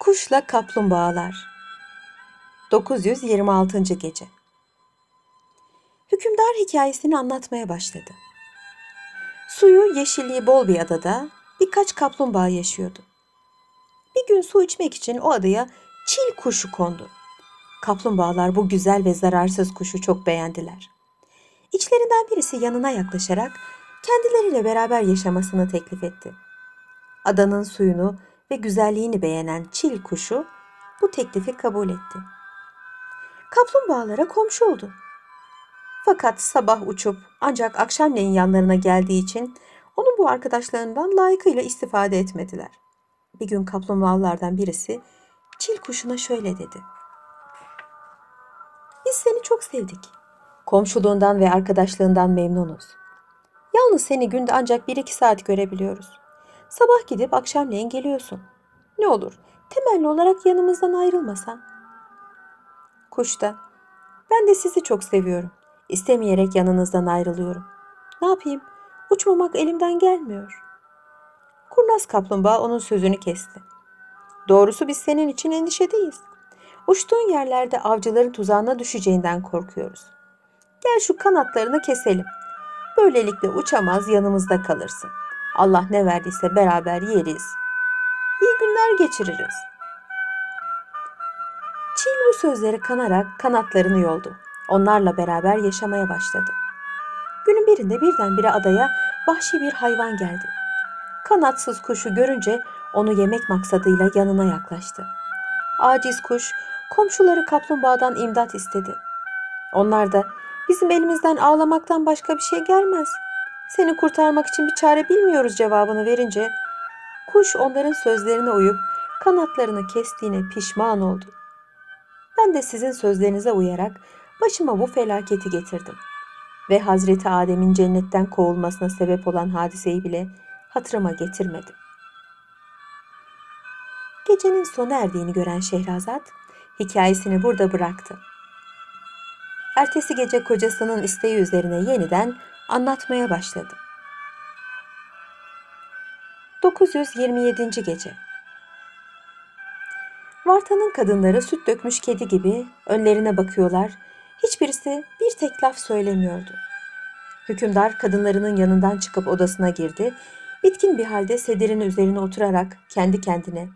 Kuşla Kaplumbağalar 926. Gece Hükümdar hikayesini anlatmaya başladı. Suyu yeşilliği bol bir adada birkaç kaplumbağa yaşıyordu. Bir gün su içmek için o adaya çil kuşu kondu. Kaplumbağalar bu güzel ve zararsız kuşu çok beğendiler. İçlerinden birisi yanına yaklaşarak kendileriyle beraber yaşamasını teklif etti. Adanın suyunu ve güzelliğini beğenen çil kuşu bu teklifi kabul etti. Kaplumbağalara komşu oldu. Fakat sabah uçup ancak akşamleyin yanlarına geldiği için onun bu arkadaşlarından layıkıyla istifade etmediler. Bir gün kaplumbağalardan birisi çil kuşuna şöyle dedi. Biz seni çok sevdik. Komşuluğundan ve arkadaşlığından memnunuz. Yalnız seni günde ancak bir iki saat görebiliyoruz. Sabah gidip akşamleyin geliyorsun. Ne olur temelli olarak yanımızdan ayrılmasan. Kuş da ben de sizi çok seviyorum. İstemeyerek yanınızdan ayrılıyorum. Ne yapayım? Uçmamak elimden gelmiyor. Kurnaz kaplumbağa onun sözünü kesti. Doğrusu biz senin için endişedeyiz. Uçtuğun yerlerde avcıların tuzağına düşeceğinden korkuyoruz. Gel şu kanatlarını keselim. Böylelikle uçamaz yanımızda kalırsın. Allah ne verdiyse beraber yeriz. İyi günler geçiririz. Çil bu sözleri kanarak kanatlarını yoldu. Onlarla beraber yaşamaya başladı. Günün birinde birdenbire adaya vahşi bir hayvan geldi. Kanatsız kuşu görünce onu yemek maksadıyla yanına yaklaştı. Aciz kuş komşuları kaplumbağadan imdat istedi. Onlar da bizim elimizden ağlamaktan başka bir şey gelmez. Seni kurtarmak için bir çare bilmiyoruz cevabını verince kuş onların sözlerine uyup kanatlarını kestiğine pişman oldu. Ben de sizin sözlerinize uyarak başıma bu felaketi getirdim. Ve Hazreti Adem'in cennetten kovulmasına sebep olan hadiseyi bile hatırıma getirmedim. Gecenin sona erdiğini gören Şehrazat hikayesini burada bıraktı. Ertesi gece kocasının isteği üzerine yeniden anlatmaya başladı. 927. Gece Vartanın kadınları süt dökmüş kedi gibi önlerine bakıyorlar, hiçbirisi bir tek laf söylemiyordu. Hükümdar kadınlarının yanından çıkıp odasına girdi, bitkin bir halde sedirin üzerine oturarak kendi kendine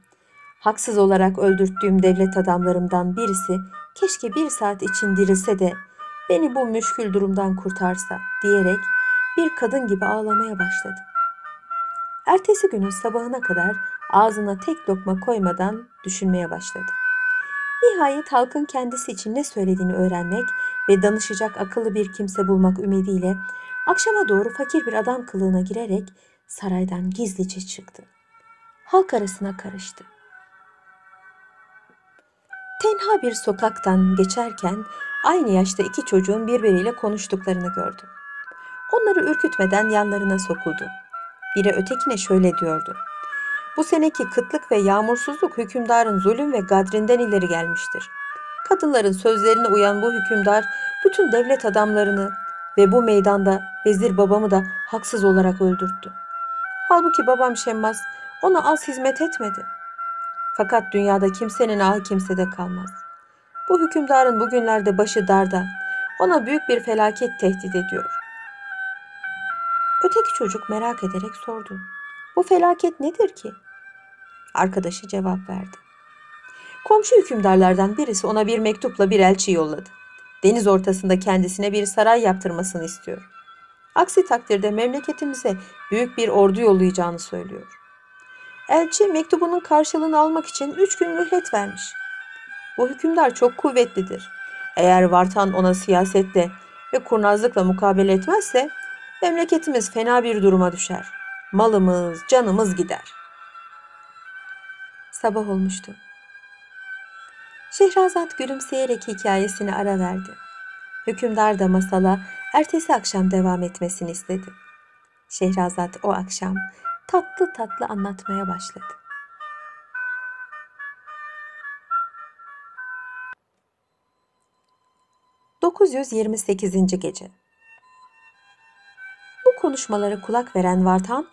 haksız olarak öldürttüğüm devlet adamlarımdan birisi keşke bir saat için dirilse de beni bu müşkül durumdan kurtarsa diyerek bir kadın gibi ağlamaya başladı. Ertesi günün sabahına kadar ağzına tek lokma koymadan düşünmeye başladı. Nihayet halkın kendisi için ne söylediğini öğrenmek ve danışacak akıllı bir kimse bulmak ümidiyle akşama doğru fakir bir adam kılığına girerek saraydan gizlice çıktı. Halk arasına karıştı. Tenha bir sokaktan geçerken aynı yaşta iki çocuğun birbiriyle konuştuklarını gördü. Onları ürkütmeden yanlarına sokuldu. Biri ötekine şöyle diyordu. Bu seneki kıtlık ve yağmursuzluk hükümdarın zulüm ve gadrinden ileri gelmiştir. Kadınların sözlerine uyan bu hükümdar bütün devlet adamlarını ve bu meydanda vezir babamı da haksız olarak öldürttü. Halbuki babam Şemmas ona az hizmet etmedi. Fakat dünyada kimsenin ahı kimsede kalmaz. Bu hükümdarın bugünlerde başı darda, ona büyük bir felaket tehdit ediyor. Öteki çocuk merak ederek sordu. Bu felaket nedir ki? Arkadaşı cevap verdi. Komşu hükümdarlardan birisi ona bir mektupla bir elçi yolladı. Deniz ortasında kendisine bir saray yaptırmasını istiyor. Aksi takdirde memleketimize büyük bir ordu yollayacağını söylüyor. Elçi mektubunun karşılığını almak için üç gün mühlet vermiş. Bu hükümdar çok kuvvetlidir. Eğer Vartan ona siyasetle ve kurnazlıkla mukabele etmezse memleketimiz fena bir duruma düşer. Malımız, canımız gider. Sabah olmuştu. Şehrazat gülümseyerek hikayesini ara verdi. Hükümdar da masala ertesi akşam devam etmesini istedi. Şehrazat o akşam tatlı tatlı anlatmaya başladı. ...928. Gece Bu konuşmalara kulak veren Vartan...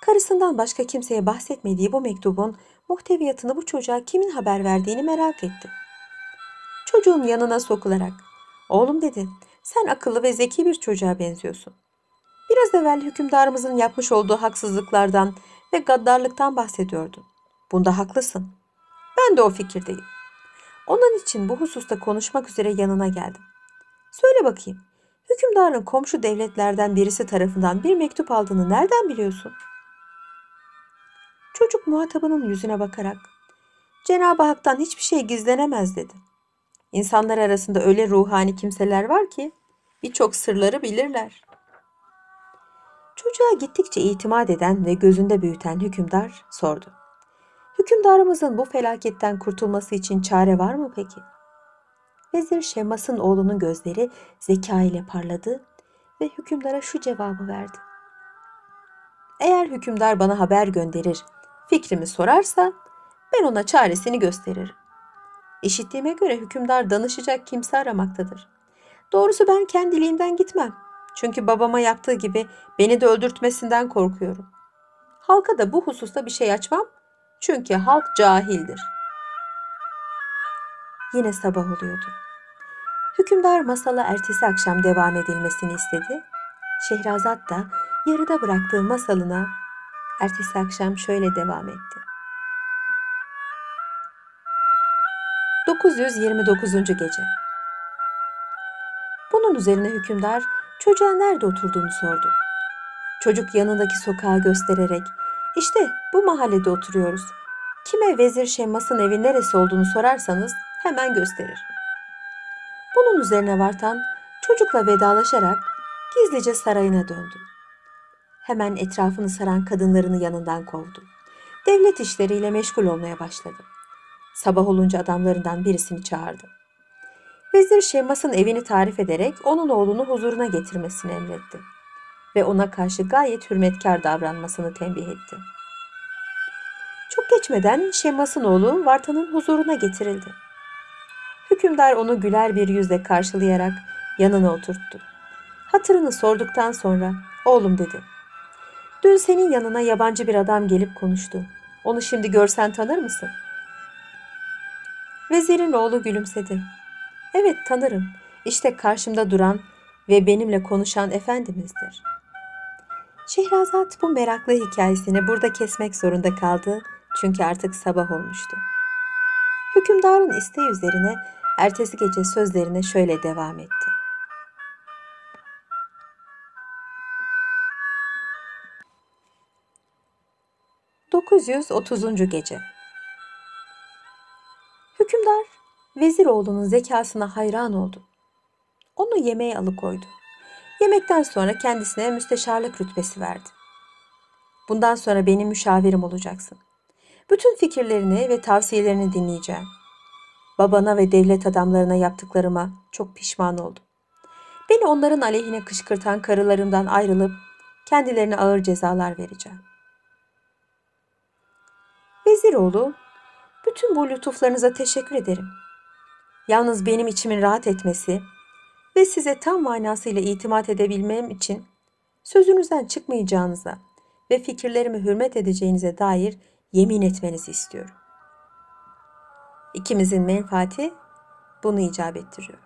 Karısından başka kimseye bahsetmediği bu mektubun muhteviyatını bu çocuğa kimin haber verdiğini merak etti. Çocuğun yanına sokularak, oğlum dedi, sen akıllı ve zeki bir çocuğa benziyorsun. Biraz evvel hükümdarımızın yapmış olduğu haksızlıklardan ve gaddarlıktan bahsediyordun. Bunda haklısın. Ben de o fikirdeyim. Onun için bu hususta konuşmak üzere yanına geldim. Söyle bakayım, hükümdarın komşu devletlerden birisi tarafından bir mektup aldığını nereden biliyorsun? Çocuk muhatabının yüzüne bakarak, Cenab-ı Hak'tan hiçbir şey gizlenemez dedi. İnsanlar arasında öyle ruhani kimseler var ki birçok sırları bilirler. Çocuğa gittikçe itimat eden ve gözünde büyüten hükümdar sordu. Hükümdarımızın bu felaketten kurtulması için çare var mı peki? Vezir Şemmas'ın oğlunun gözleri zeka ile parladı ve hükümdara şu cevabı verdi. Eğer hükümdar bana haber gönderir, fikrimi sorarsa ben ona çaresini gösteririm. İşittiğime göre hükümdar danışacak kimse aramaktadır. Doğrusu ben kendiliğimden gitmem. Çünkü babama yaptığı gibi beni de öldürtmesinden korkuyorum. Halka da bu hususta bir şey açmam. Çünkü halk cahildir. Yine sabah oluyordu. Hükümdar masala ertesi akşam devam edilmesini istedi. Şehrazat da yarıda bıraktığı masalına ertesi akşam şöyle devam etti. 929. Gece Bunun üzerine hükümdar çocuğa nerede oturduğunu sordu. Çocuk yanındaki sokağa göstererek işte bu mahallede oturuyoruz. Kime Vezir Şemmas'ın evi neresi olduğunu sorarsanız hemen gösterir. Bunun üzerine Vartan çocukla vedalaşarak gizlice sarayına döndü. Hemen etrafını saran kadınlarını yanından kovdu. Devlet işleriyle meşgul olmaya başladı. Sabah olunca adamlarından birisini çağırdı. Vezir Şemmas'ın evini tarif ederek onun oğlunu huzuruna getirmesini emretti ve ona karşı gayet hürmetkar davranmasını tembih etti. Çok geçmeden Şemmas'ın oğlu Vartan'ın huzuruna getirildi. Hükümdar onu güler bir yüzle karşılayarak yanına oturttu. Hatırını sorduktan sonra oğlum dedi. Dün senin yanına yabancı bir adam gelip konuştu. Onu şimdi görsen tanır mısın? Vezirin oğlu gülümsedi. Evet tanırım. İşte karşımda duran ve benimle konuşan efendimizdir. Şehrazat bu meraklı hikayesini burada kesmek zorunda kaldı çünkü artık sabah olmuştu. Hükümdarın isteği üzerine ertesi gece sözlerine şöyle devam etti. ...930. Gece Hükümdar, vezir oğlunun zekasına hayran oldu. Onu yemeğe alıkoydu. Yemekten sonra kendisine müsteşarlık rütbesi verdi. Bundan sonra benim müşavirim olacaksın. Bütün fikirlerini ve tavsiyelerini dinleyeceğim. Babana ve devlet adamlarına yaptıklarıma çok pişman oldum. Beni onların aleyhine kışkırtan karılarımdan ayrılıp kendilerine ağır cezalar vereceğim. Veziroğlu, bütün bu lütuflarınıza teşekkür ederim. Yalnız benim içimin rahat etmesi ve size tam manasıyla itimat edebilmem için sözünüzden çıkmayacağınıza ve fikirlerimi hürmet edeceğinize dair yemin etmenizi istiyorum. İkimizin menfaati bunu icap ettiriyor.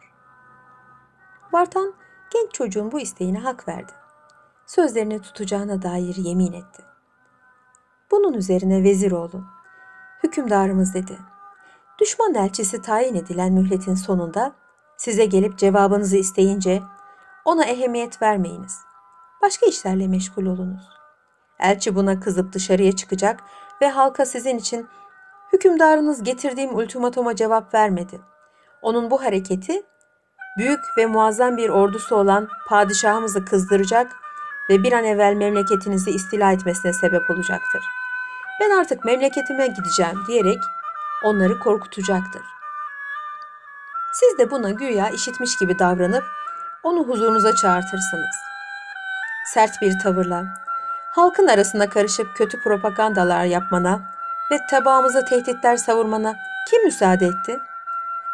Vartan genç çocuğun bu isteğine hak verdi. Sözlerini tutacağına dair yemin etti. Bunun üzerine veziroğlu, hükümdarımız dedi. Düşman elçisi tayin edilen mühletin sonunda size gelip cevabınızı isteyince ona ehemmiyet vermeyiniz. Başka işlerle meşgul olunuz. Elçi buna kızıp dışarıya çıkacak ve halka sizin için hükümdarınız getirdiğim ultimatuma cevap vermedi. Onun bu hareketi büyük ve muazzam bir ordusu olan padişahımızı kızdıracak ve bir an evvel memleketinizi istila etmesine sebep olacaktır. Ben artık memleketime gideceğim diyerek onları korkutacaktır. Siz de buna güya işitmiş gibi davranıp onu huzurunuza çağırtırsınız. Sert bir tavırla, halkın arasına karışıp kötü propagandalar yapmana ve tabağımıza tehditler savurmana kim müsaade etti?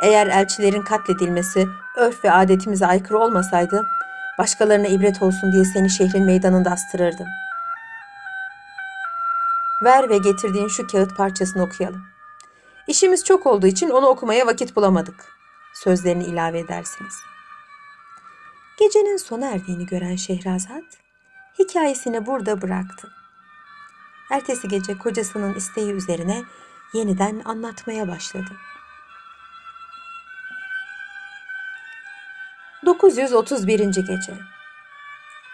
Eğer elçilerin katledilmesi örf ve adetimize aykırı olmasaydı, başkalarına ibret olsun diye seni şehrin meydanında astırırdım. Ver ve getirdiğin şu kağıt parçasını okuyalım. İşimiz çok olduğu için onu okumaya vakit bulamadık. Sözlerini ilave edersiniz. Gecenin sona erdiğini gören Şehrazat hikayesini burada bıraktı. Ertesi gece kocasının isteği üzerine yeniden anlatmaya başladı. 931. gece.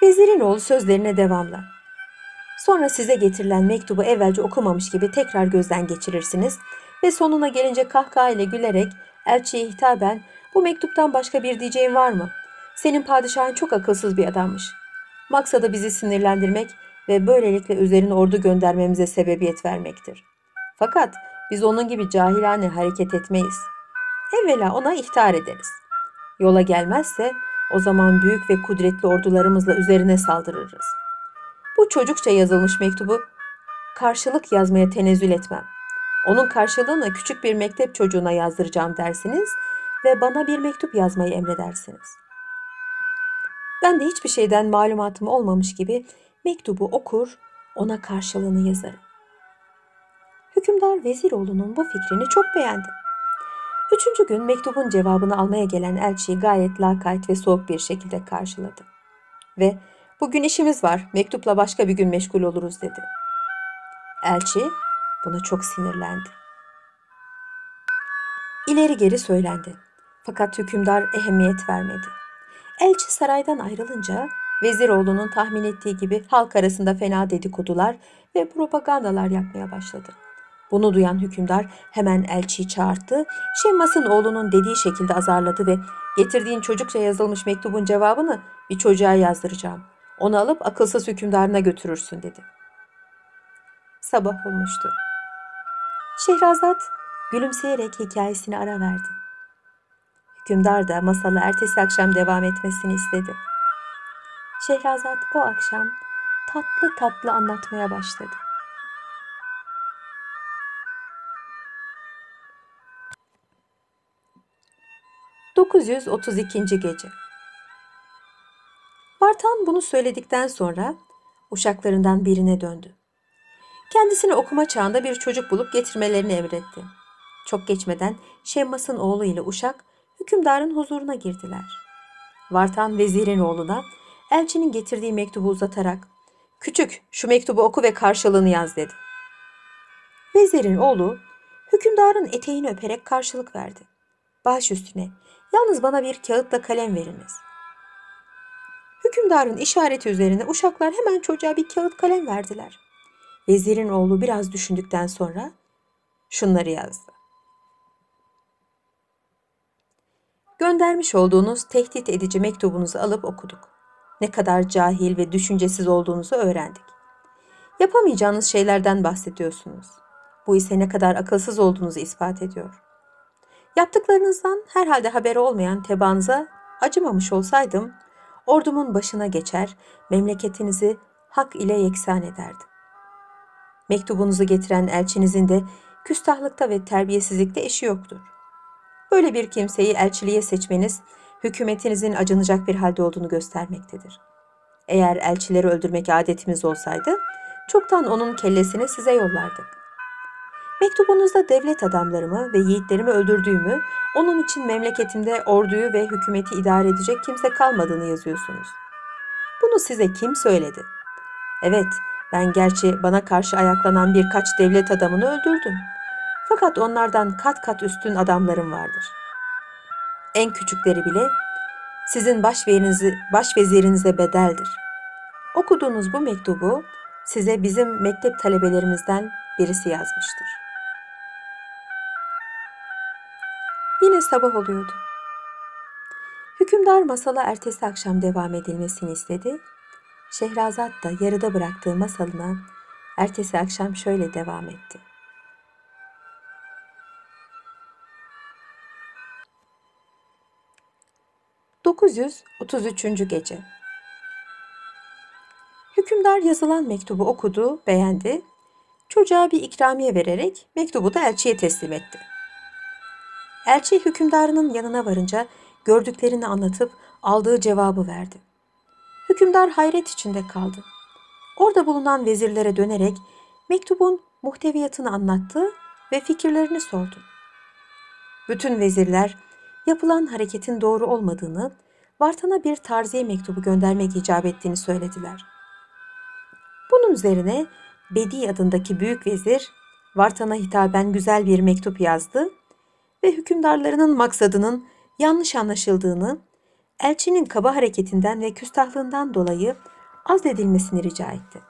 Vezirin oğlu sözlerine devamla. Sonra size getirilen mektubu evvelce okumamış gibi tekrar gözden geçirirsiniz ve sonuna gelince kahkahayla gülerek elçiye hitaben bu mektuptan başka bir diyeceğin var mı? Senin padişahın çok akılsız bir adammış. Maksadı bizi sinirlendirmek ve böylelikle üzerine ordu göndermemize sebebiyet vermektir. Fakat biz onun gibi cahilane hareket etmeyiz. Evvela ona ihtar ederiz. Yola gelmezse o zaman büyük ve kudretli ordularımızla üzerine saldırırız. Bu çocukça yazılmış mektubu karşılık yazmaya tenezzül etmem. Onun karşılığını küçük bir mektep çocuğuna yazdıracağım dersiniz ve bana bir mektup yazmayı emredersiniz. Ben de hiçbir şeyden malumatım olmamış gibi mektubu okur, ona karşılığını yazarım. Hükümdar Veziroğlu'nun bu fikrini çok beğendi. Üçüncü gün mektubun cevabını almaya gelen elçiyi gayet lakayt ve soğuk bir şekilde karşıladı. Ve bugün işimiz var, mektupla başka bir gün meşgul oluruz dedi. Elçi buna çok sinirlendi. İleri geri söylendi. Fakat hükümdar ehemmiyet vermedi. Elçi saraydan ayrılınca Veziroğlu'nun tahmin ettiği gibi halk arasında fena dedikodular ve propagandalar yapmaya başladı. Bunu duyan hükümdar hemen elçiyi çağırdı, Şemmas'ın oğlunun dediği şekilde azarladı ve getirdiğin çocukça yazılmış mektubun cevabını bir çocuğa yazdıracağım. Onu alıp akılsız hükümdarına götürürsün dedi. Sabah olmuştu. Şehrazat gülümseyerek hikayesini ara verdi. Hükümdar da masalı ertesi akşam devam etmesini istedi. Şehrazat o akşam tatlı tatlı anlatmaya başladı. ...932. gece. Vartan bunu söyledikten sonra uşaklarından birine döndü. Kendisini okuma çağında bir çocuk bulup getirmelerini emretti. Çok geçmeden Şemmas'ın oğlu ile uşak hükümdarın huzuruna girdiler. Vartan vezirin oğluna elçinin getirdiği mektubu uzatarak ''Küçük şu mektubu oku ve karşılığını yaz.'' dedi. Vezirin oğlu hükümdarın eteğini öperek karşılık verdi. Baş üstüne yalnız bana bir kağıtla kalem veriniz. Hükümdarın işareti üzerine uşaklar hemen çocuğa bir kağıt kalem verdiler. Vezirin oğlu biraz düşündükten sonra şunları yazdı. Göndermiş olduğunuz tehdit edici mektubunuzu alıp okuduk. Ne kadar cahil ve düşüncesiz olduğunuzu öğrendik. Yapamayacağınız şeylerden bahsediyorsunuz. Bu ise ne kadar akılsız olduğunuzu ispat ediyor. Yaptıklarınızdan herhalde haberi olmayan tebaanıza acımamış olsaydım, ordumun başına geçer, memleketinizi hak ile yeksan ederdim. Mektubunuzu getiren elçinizin de küstahlıkta ve terbiyesizlikte eşi yoktur. Böyle bir kimseyi elçiliğe seçmeniz hükümetinizin acınacak bir halde olduğunu göstermektedir. Eğer elçileri öldürmek adetimiz olsaydı, çoktan onun kellesini size yollardık. Mektubunuzda devlet adamlarımı ve yiğitlerimi öldürdüğümü, onun için memleketimde orduyu ve hükümeti idare edecek kimse kalmadığını yazıyorsunuz. Bunu size kim söyledi? Evet, ben gerçi bana karşı ayaklanan birkaç devlet adamını öldürdüm. Fakat onlardan kat kat üstün adamlarım vardır. En küçükleri bile sizin baş, verinizi, baş vezirinize bedeldir. Okuduğunuz bu mektubu size bizim mektep talebelerimizden birisi yazmıştır. Yine sabah oluyordu. Hükümdar masala ertesi akşam devam edilmesini istedi. Şehrazat da yarıda bıraktığı masalına ertesi akşam şöyle devam etti. ...933. gece. Hükümdar yazılan mektubu okudu, beğendi. Çocuğa bir ikramiye vererek mektubu da elçiye teslim etti. Elçi hükümdarının yanına varınca gördüklerini anlatıp aldığı cevabı verdi. Hükümdar hayret içinde kaldı. Orada bulunan vezirlere dönerek Mektubun muhteviyatını anlattı ve fikirlerini sordu. Bütün vezirler yapılan hareketin doğru olmadığını, Vartan'a bir tarziye mektubu göndermek icap ettiğini söylediler. Bunun üzerine Bedi adındaki büyük vezir Vartan'a hitaben güzel bir mektup yazdı ve hükümdarlarının maksadının yanlış anlaşıldığını, elçinin kaba hareketinden ve küstahlığından dolayı azledilmesini rica etti.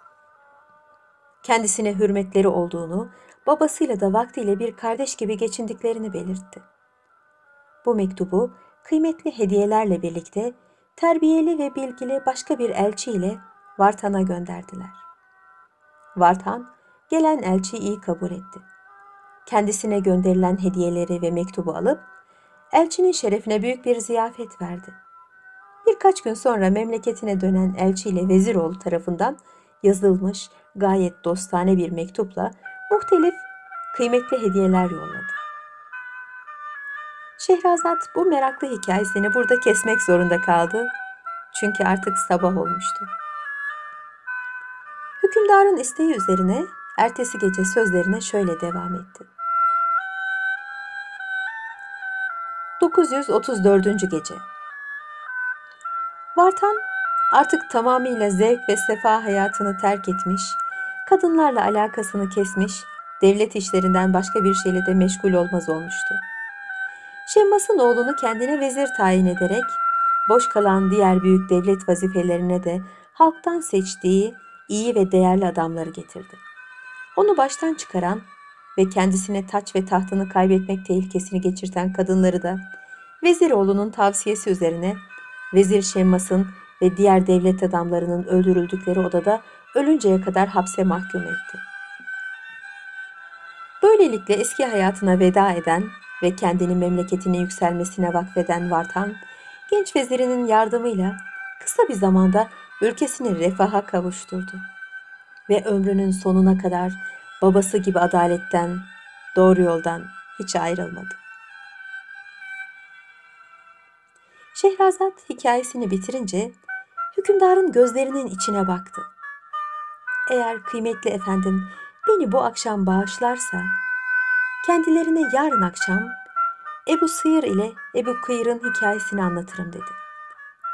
Kendisine hürmetleri olduğunu, babasıyla da vaktiyle bir kardeş gibi geçindiklerini belirtti. Bu mektubu kıymetli hediyelerle birlikte terbiyeli ve bilgili başka bir elçi ile Vartan'a gönderdiler. Vartan gelen elçiyi iyi kabul etti. Kendisine gönderilen hediyeleri ve mektubu alıp elçinin şerefine büyük bir ziyafet verdi. Birkaç gün sonra memleketine dönen elçi ile Veziroğlu tarafından yazılmış gayet dostane bir mektupla muhtelif kıymetli hediyeler yolladı. Şehrazat bu meraklı hikayesini burada kesmek zorunda kaldı. Çünkü artık sabah olmuştu. Hükümdarın isteği üzerine ertesi gece sözlerine şöyle devam etti. 934. gece Vartan artık tamamıyla zevk ve sefa hayatını terk etmiş, kadınlarla alakasını kesmiş, devlet işlerinden başka bir şeyle de meşgul olmaz olmuştu. Şemmas'ın oğlunu kendine vezir tayin ederek, boş kalan diğer büyük devlet vazifelerine de halktan seçtiği iyi ve değerli adamları getirdi. Onu baştan çıkaran ve kendisine taç ve tahtını kaybetmek tehlikesini geçirten kadınları da vezir oğlunun tavsiyesi üzerine Vezir Şemmas'ın ve diğer devlet adamlarının öldürüldükleri odada ölünceye kadar hapse mahkum etti. Böylelikle eski hayatına veda eden ve kendini memleketine yükselmesine vakfeden Vartan, genç vezirinin yardımıyla kısa bir zamanda ülkesini refaha kavuşturdu. Ve ömrünün sonuna kadar babası gibi adaletten, doğru yoldan hiç ayrılmadı. Şehrazat hikayesini bitirince hükümdarın gözlerinin içine baktı. Eğer kıymetli efendim beni bu akşam bağışlarsa kendilerine yarın akşam Ebu Sıyır ile Ebu Kıyır'ın hikayesini anlatırım dedi.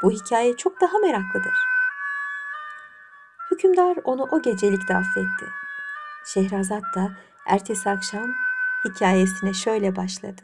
Bu hikaye çok daha meraklıdır. Hükümdar onu o gecelik de affetti. Şehrazat da ertesi akşam hikayesine şöyle başladı.